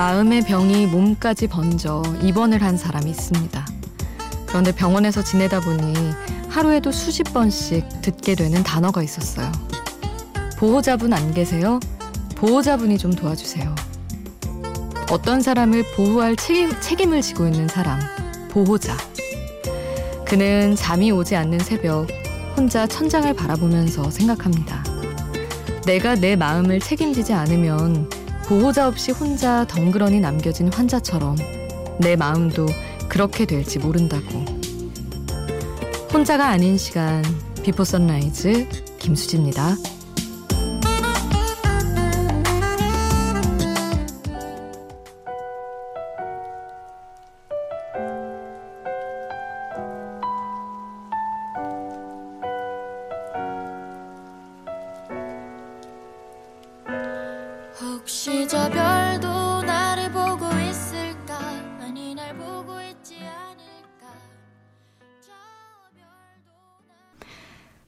마음의 병이 몸까지 번져 입원을 한 사람이 있습니다. 그런데 병원에서 지내다 보니 하루에도 수십 번씩 듣게 되는 단어가 있었어요. 보호자분 안 계세요? 보호자분이 좀 도와주세요. 어떤 사람을 보호할 책임, 책임을 지고 있는 사람, 보호자. 그는 잠이 오지 않는 새벽, 혼자 천장을 바라보면서 생각합니다. 내가 내 마음을 책임지지 않으면 보호자 없이 혼자 덩그러니 남겨진 환자처럼 내 마음도 그렇게 될지 모른다고. 혼자가 아닌 시간 Before Sunrise 김수지입니다.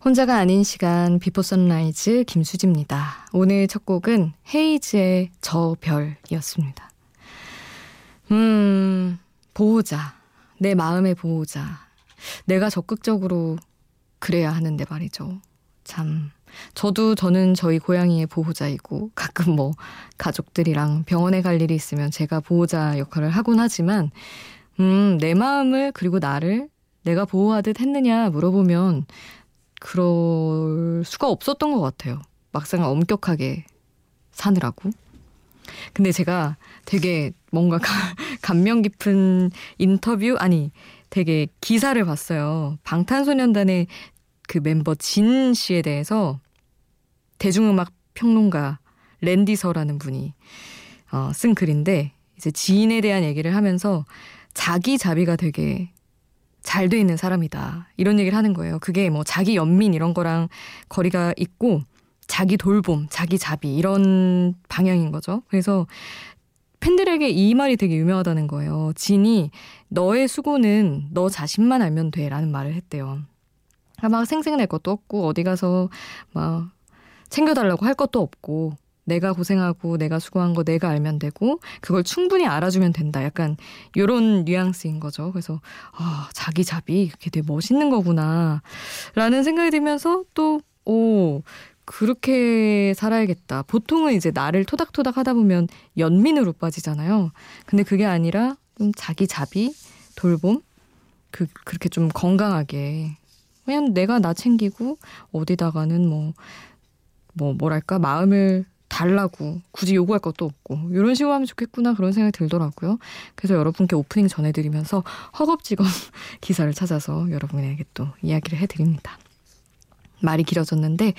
혼자가 아닌 시간 Before Sunrise 김수지입니다. 오늘 첫 곡은 헤이즈의 저 별이었습니다. 음, 보호자. 내 마음의 보호자. 내가 적극적으로 그래야 하는데 말이죠. 참 저도 저는 저희 고양이의 보호자이고 가끔 뭐 가족들이랑 병원에 갈 일이 있으면 제가 보호자 역할을 하곤 하지만 음, 내 마음을 그리고 나를 내가 보호하듯 했느냐 물어보면 그럴 수가 없었던 것 같아요. 막상 엄격하게 사느라고. 근데 제가 되게 뭔가 감명 깊은 인터뷰 아니 되게 기사를 봤어요. 방탄소년단의 그 멤버 진 씨에 대해서 대중음악 평론가 랜디서라는 분이 어, 쓴 글인데 이제 지인에 대한 얘기를 하면서 자기 자비가 되게 잘 돼 있는 사람이다. 이런 얘기를 하는 거예요. 그게 뭐 자기 연민 이런 거랑 거리가 있고 자기 돌봄, 자기 자비 이런 방향인 거죠. 그래서 팬들에게 이 말이 되게 유명하다는 거예요. 진이 너의 수고는 너 자신만 알면 돼 라는 말을 했대요. 막 생색낼 것도 없고 어디 가서 막 챙겨달라고 할 것도 없고 내가 고생하고 내가 수고한 거 내가 알면 되고 그걸 충분히 알아주면 된다. 약간 요런 뉘앙스인 거죠. 그래서 아, 자기 자비 그게 되게 멋있는 거구나. 라는 생각이 들면서 또 오, 그렇게 살아야겠다. 보통은 이제 나를 토닥토닥 하다 보면 연민으로 빠지잖아요. 근데 그게 아니라 좀 자기 자비, 돌봄 그 그렇게 좀 건강하게 그냥 내가 나 챙기고 어디다가는 뭐뭐 뭐랄까 마음을 달라고 굳이 요구할 것도 없고 이런 식으로 하면 좋겠구나 그런 생각이 들더라고요. 그래서 여러분께 오프닝 전해드리면서 허겁지겁 기사를 찾아서 여러분에게 또 이야기를 해드립니다. 말이 길어졌는데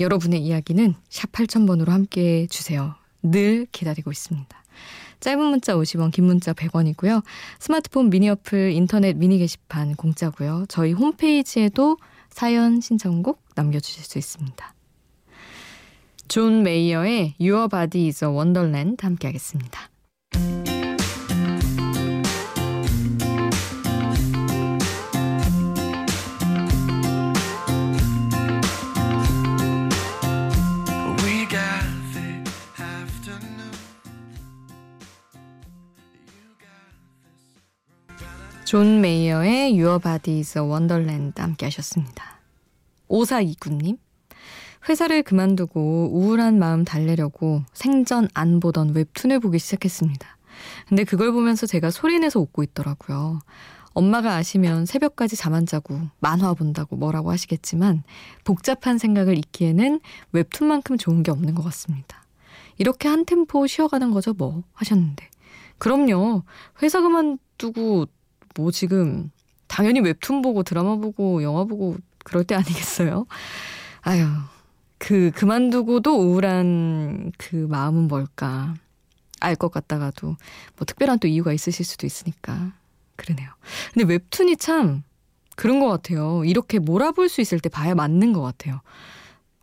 여러분의 이야기는 샵 8000번으로 함께 주세요. 늘 기다리고 있습니다. 짧은 문자 50원, 긴 문자 100원이고요. 스마트폰 미니 어플, 인터넷 미니 게시판 공짜고요. 저희 홈페이지에도 사연 신청곡 남겨주실 수 있습니다. 존 메이어의 Your Body is a Wonderland 함께 하겠습니다. 존 메이어의 Your Body is a Wonderland 함께 하셨습니다. 5429님 회사를 그만두고 우울한 마음 달래려고 생전 안 보던 웹툰을 보기 시작했습니다. 근데 그걸 보면서 제가 소리내서 웃고 있더라고요. 엄마가 아시면 새벽까지 잠 안 자고 만화 본다고 뭐라고 하시겠지만 복잡한 생각을 잊기에는 웹툰만큼 좋은 게 없는 것 같습니다. 이렇게 한 템포 쉬어가는 거죠 뭐 하셨는데. 그럼요. 회사 그만두고 뭐 지금 당연히 웹툰 보고 드라마 보고 영화 보고 그럴 때 아니겠어요? 아유 그 그만두고도 우울한 그 마음은 뭘까 알 것 같다가도 뭐 특별한 또 이유가 있으실 수도 있으니까 그러네요. 근데 웹툰이 참 그런 것 같아요. 이렇게 몰아볼 수 있을 때 봐야 맞는 것 같아요.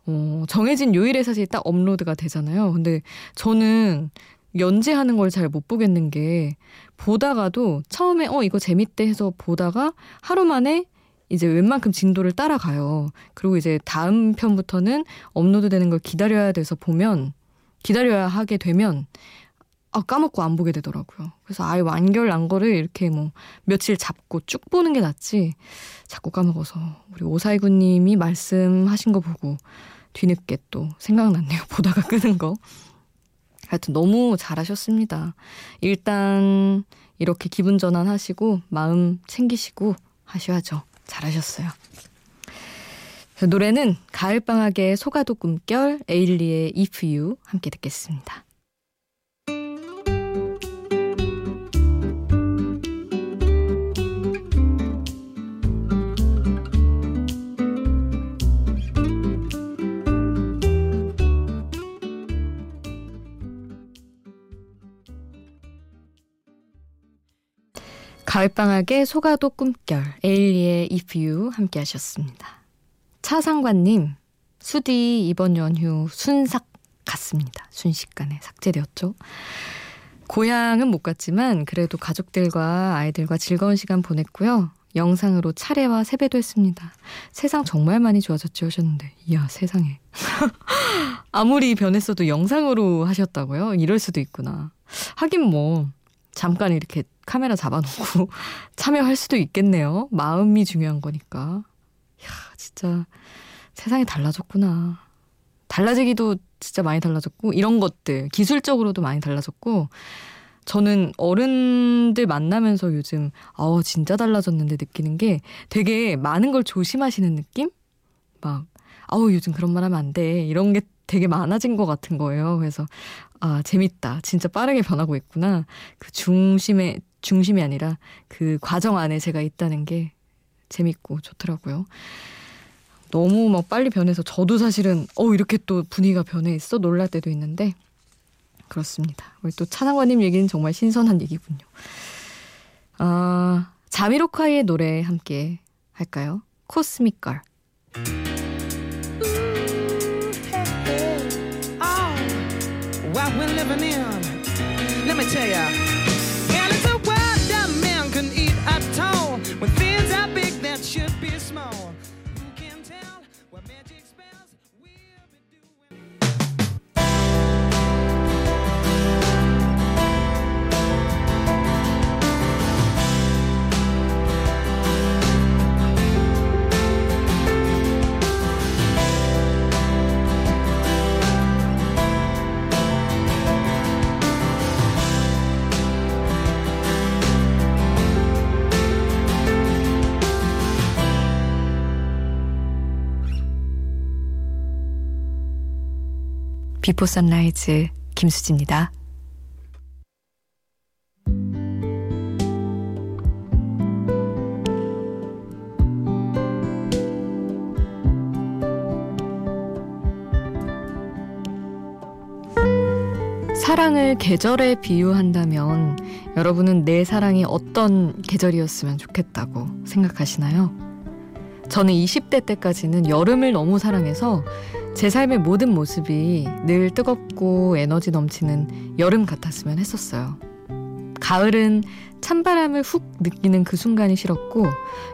어, 정해진 요일에 사실 딱 업로드가 되잖아요. 근데 저는 연재하는 걸 잘 못 보겠는 게 보다가도 처음에 어 이거 재밌대 해서 보다가 하루 만에 이제 웬만큼 진도를 따라가요. 그리고 이제 다음 편부터는 업로드 되는 걸 기다려야 돼서 보면 기다려야 하게 되면 아, 까먹고 안 보게 되더라고요. 그래서 아예 완결 난 거를 이렇게 뭐 며칠 잡고 쭉 보는 게 낫지 자꾸 까먹어서 우리 오사이구님이 말씀하신 거 보고 뒤늦게 또 생각났네요. 보다가 끄는 거. 하여튼 너무 잘하셨습니다. 일단 이렇게 기분 전환하시고 마음 챙기시고 하셔야죠. 잘하셨어요. 노래는 가을방학의 소가도 꿈결 에일리의 If You 함께 듣겠습니다. 가을방학의 소가도 꿈결, 에일리의 If You 함께 하셨습니다. 차상관님, 수디 이번 연휴 순삭 갔습니다. 순식간에 삭제되었죠. 고향은 못 갔지만 그래도 가족들과 아이들과 즐거운 시간 보냈고요. 영상으로 차례와 세배도 했습니다. 세상 정말 많이 좋아졌죠 하셨는데 이야 세상에 아무리 변했어도 영상으로 하셨다고요? 이럴 수도 있구나. 하긴 뭐 잠깐 이렇게 카메라 잡아놓고 참여할 수도 있겠네요. 마음이 중요한 거니까. 야, 진짜 세상이 달라졌구나. 달라지기도 진짜 많이 달라졌고, 이런 것들, 기술적으로도 많이 달라졌고, 저는 어른들 만나면서 요즘, 아 진짜 달라졌는데 느끼는 게 되게 많은 걸 조심하시는 느낌? 막, 아우, 요즘 그런 말 하면 안 돼. 이런 게 되게 많아진 것 같은 거예요. 그래서, 아, 재밌다. 진짜 빠르게 변하고 있구나. 그 중심에, 중심이 아니라 그 과정 안에 제가 있다는 게 재밌고 좋더라고요. 너무 막 빨리 변해서 저도 사실은 어 이렇게 또 분위기가 변해 있어 놀랄 때도 있는데 그렇습니다. 우리 또 차상관님 얘기는 정말 신선한 얘기군요. 아 자미로카이의 노래 함께 할까요? 코스믹 걸. Let me tell ya. Before Sunrise 김수지입니다. 사랑을 계절에 비유한다면 여러분은 내 사랑이 어떤 계절이었으면 좋겠다고 생각하시나요? 저는 20대 때까지는 여름을 너무 사랑해서 제 삶의 모든 모습이 늘 뜨겁고 에너지 넘치는 여름 같았으면 했었어요. 가을은 찬바람을 훅 느끼는 그 순간이 싫었고,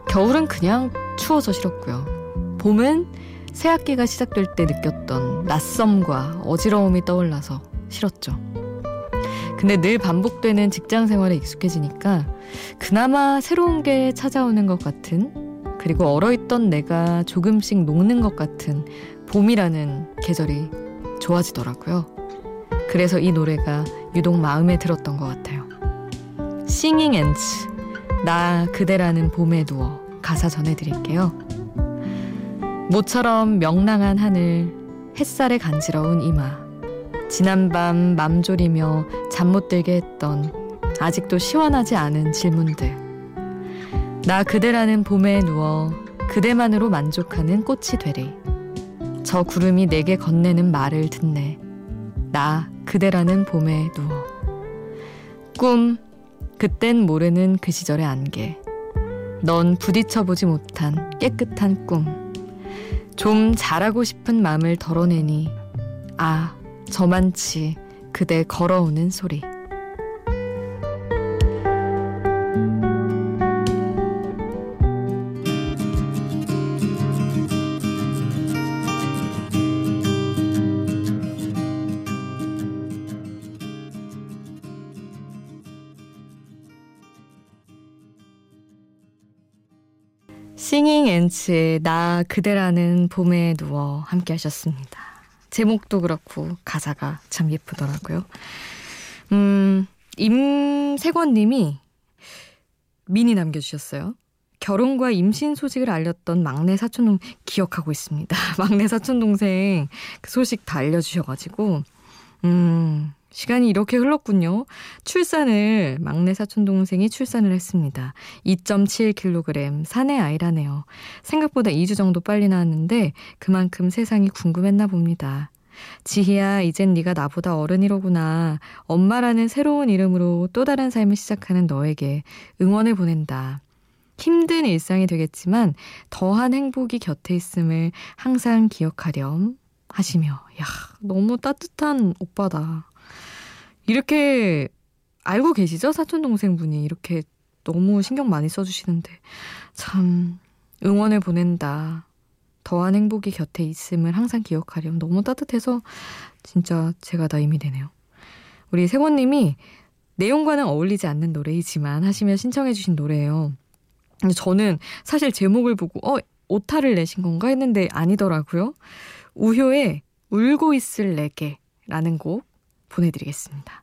겨울은 그냥 추워서 싫었고요. 봄은 새 학기가 시작될 때 느꼈던 낯섦과 어지러움이 떠올라서 싫었죠. 근데 늘 반복되는 직장 생활에 익숙해지니까 그나마 새로운 게 찾아오는 것 같은 그리고 얼어있던 내가 조금씩 녹는 것 같은 봄이라는 계절이 좋아지더라고요. 그래서 이 노래가 유독 마음에 들었던 것 같아요. Singing Ants, 나 그대라는 봄에 누워 가사 전해드릴게요. 모처럼 명랑한 하늘, 햇살에 간지러운 이마, 지난밤 맘졸이며 잠 못 들게 했던 아직도 시원하지 않은 질문들. 나 그대라는 봄에 누워 그대만으로 만족하는 꽃이 되리. 저 구름이 내게 건네는 말을 듣네. 나 그대라는 봄에 누워. 꿈, 그땐 모르는 그 시절의 안개. 넌 부딪혀보지 못한 깨끗한 꿈. 좀 잘하고 싶은 마음을 덜어내니, 아, 저만치 그대 걸어오는 소리. 싱잉 앤츠의 나 그대라는 봄에 누워 함께 하셨습니다. 제목도 그렇고 가사가 참 예쁘더라고요. 음, 임세권 님이 미니 남겨주셨어요. 결혼과 임신 소식을 알렸던 막내 사촌동 기억하고 있습니다. 막내 사촌 동생 그 소식 다 알려주셔가지고 음 시간이 이렇게 흘렀군요. 출산을 막내 사촌 동생이 출산을 했습니다. 2.7kg 사내 아이라네요. 생각보다 2주 정도 빨리 나왔는데 그만큼 세상이 궁금했나 봅니다. 지희야, 이젠 네가 나보다 어른이로구나. 엄마라는 새로운 이름으로 또 다른 삶을 시작하는 너에게 응원을 보낸다. 힘든 일상이 되겠지만 더한 행복이 곁에 있음을 항상 기억하렴 하시며 야 너무 따뜻한 오빠다. 이렇게 알고 계시죠? 사촌 동생분이 이렇게 너무 신경 많이 써주시는데 참 응원을 보낸다. 더한 행복이 곁에 있음을 항상 기억하렴. 너무 따뜻해서 진짜 제가 다 힘이 되네요. 우리 세권님이 내용과는 어울리지 않는 노래이지만 하시며 신청해주신 노래예요. 저는 사실 제목을 보고 어 오타를 내신 건가 했는데 아니더라고요. 우효의 울고 있을 내게라는 곡 보내드리겠습니다.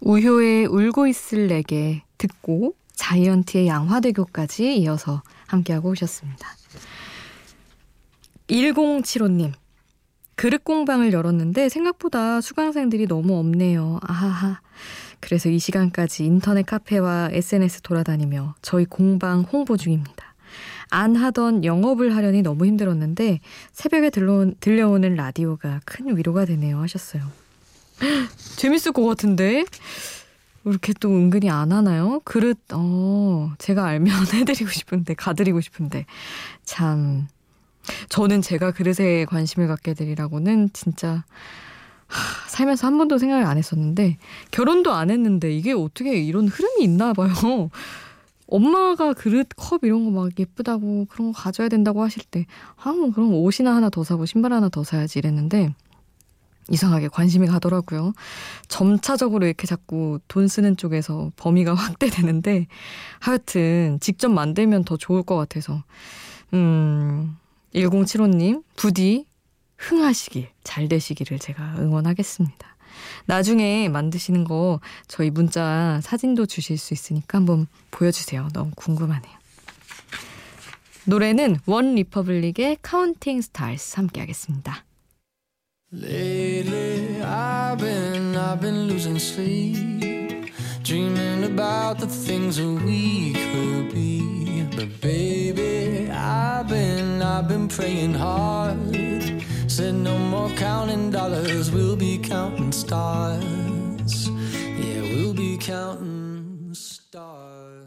우효의 울고 있을 내게 듣고 자이언티의 양화대교까지 이어서 함께하고 오셨습니다. 1075님. 그릇 공방을 열었는데 생각보다 수강생들이 너무 없네요. 아하하. 그래서 이 시간까지 인터넷 카페와 SNS 돌아다니며 저희 공방 홍보 중입니다. 안 하던 영업을 하려니 너무 힘들었는데 새벽에 들러, 들려오는 라디오가 큰 위로가 되네요 하셨어요. 재밌을 것 같은데? 이렇게 또 은근히 안 하나요? 그릇, 어, 제가 알면 해드리고 싶은데, 가드리고 싶은데. 참, 저는 제가 그릇에 관심을 갖게 되리라고는 진짜 하, 살면서 한 번도 생각을 안 했었는데 결혼도 안 했는데 이게 어떻게 이런 흐름이 있나 봐요. 엄마가 그릇, 컵 이런 거 막 예쁘다고 그런 거 가져야 된다고 하실 때 아, 뭐 그럼 옷이나 하나 더 사고 신발 하나 더 사야지 이랬는데 이상하게 관심이 가더라고요. 점차적으로 이렇게 자꾸 돈 쓰는 쪽에서 범위가 확대되는데 하여튼 직접 만들면 더 좋을 것 같아서 음 1075님, 부디 흥하시길, 잘 되시기를 제가 응원하겠습니다. 나중에 만드시는 거 저희 문자 사진도 주실 수 있으니까 한번 보여주세요. 너무 궁금하네요. 노래는 OneRepublic의 Counting Stars 함께 하겠습니다. Lately I've been, I've been losing sleep Dreaming about the things that we could be But baby I've been I've been praying hard. Said no more counting dollars, we'll be counting stars. Yeah, we'll be counting stars.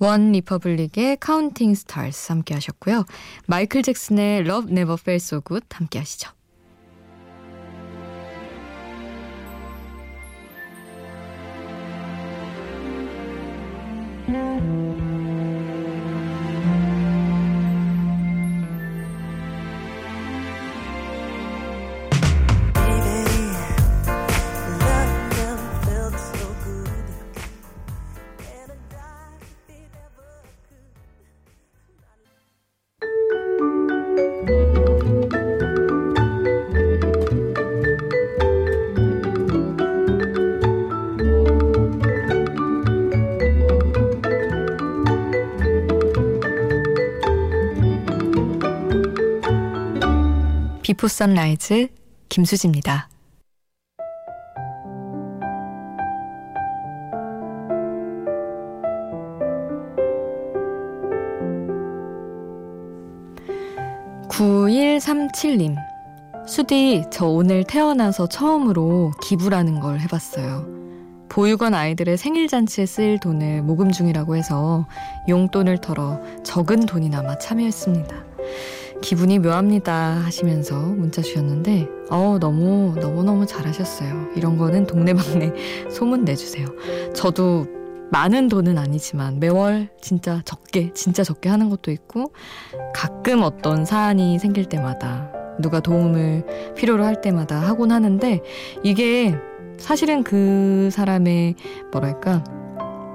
원 리퍼블릭의 카운팅 스타즈 함께 하셨고요. 마이클 잭슨의 Love Never Felt So Good 함께 하시죠. Música Before Sunrise 김수지입니다. (9137님) 수디 저 오늘 태어나서 처음으로 기부라는 걸 해봤어요. 보육원 아이들의 생일잔치에 쓰일 돈을 모금 중이라고 해서 용돈을 털어 적은 돈이나마 참여했습니다. 기분이 묘합니다 하시면서 문자 주셨는데 어 너무 너무 너무 잘하셨어요. 이런 거는 동네방네 소문 내주세요. 저도 많은 돈은 아니지만 매월 진짜 적게 진짜 적게 하는 것도 있고 가끔 어떤 사안이 생길 때마다 누가 도움을 필요로 할 때마다 하곤 하는데 이게 사실은 그 사람의 뭐랄까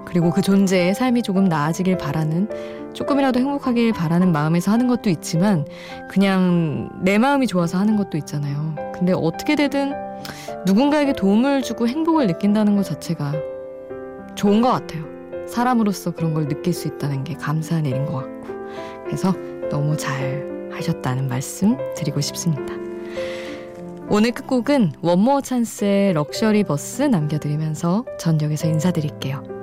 그리고 그 존재의 삶이 조금 나아지길 바라는 조금이라도 행복하길 바라는 마음에서 하는 것도 있지만 그냥 내 마음이 좋아서 하는 것도 있잖아요. 근데 어떻게 되든 누군가에게 도움을 주고 행복을 느낀다는 것 자체가 좋은 것 같아요. 사람으로서 그런 걸 느낄 수 있다는 게 감사한 일인 것 같고. 그래서 너무 잘 하셨다는 말씀 드리고 싶습니다. 오늘 끝곡은 원모어 찬스의 럭셔리 버스 남겨드리면서 전역에서 인사드릴게요.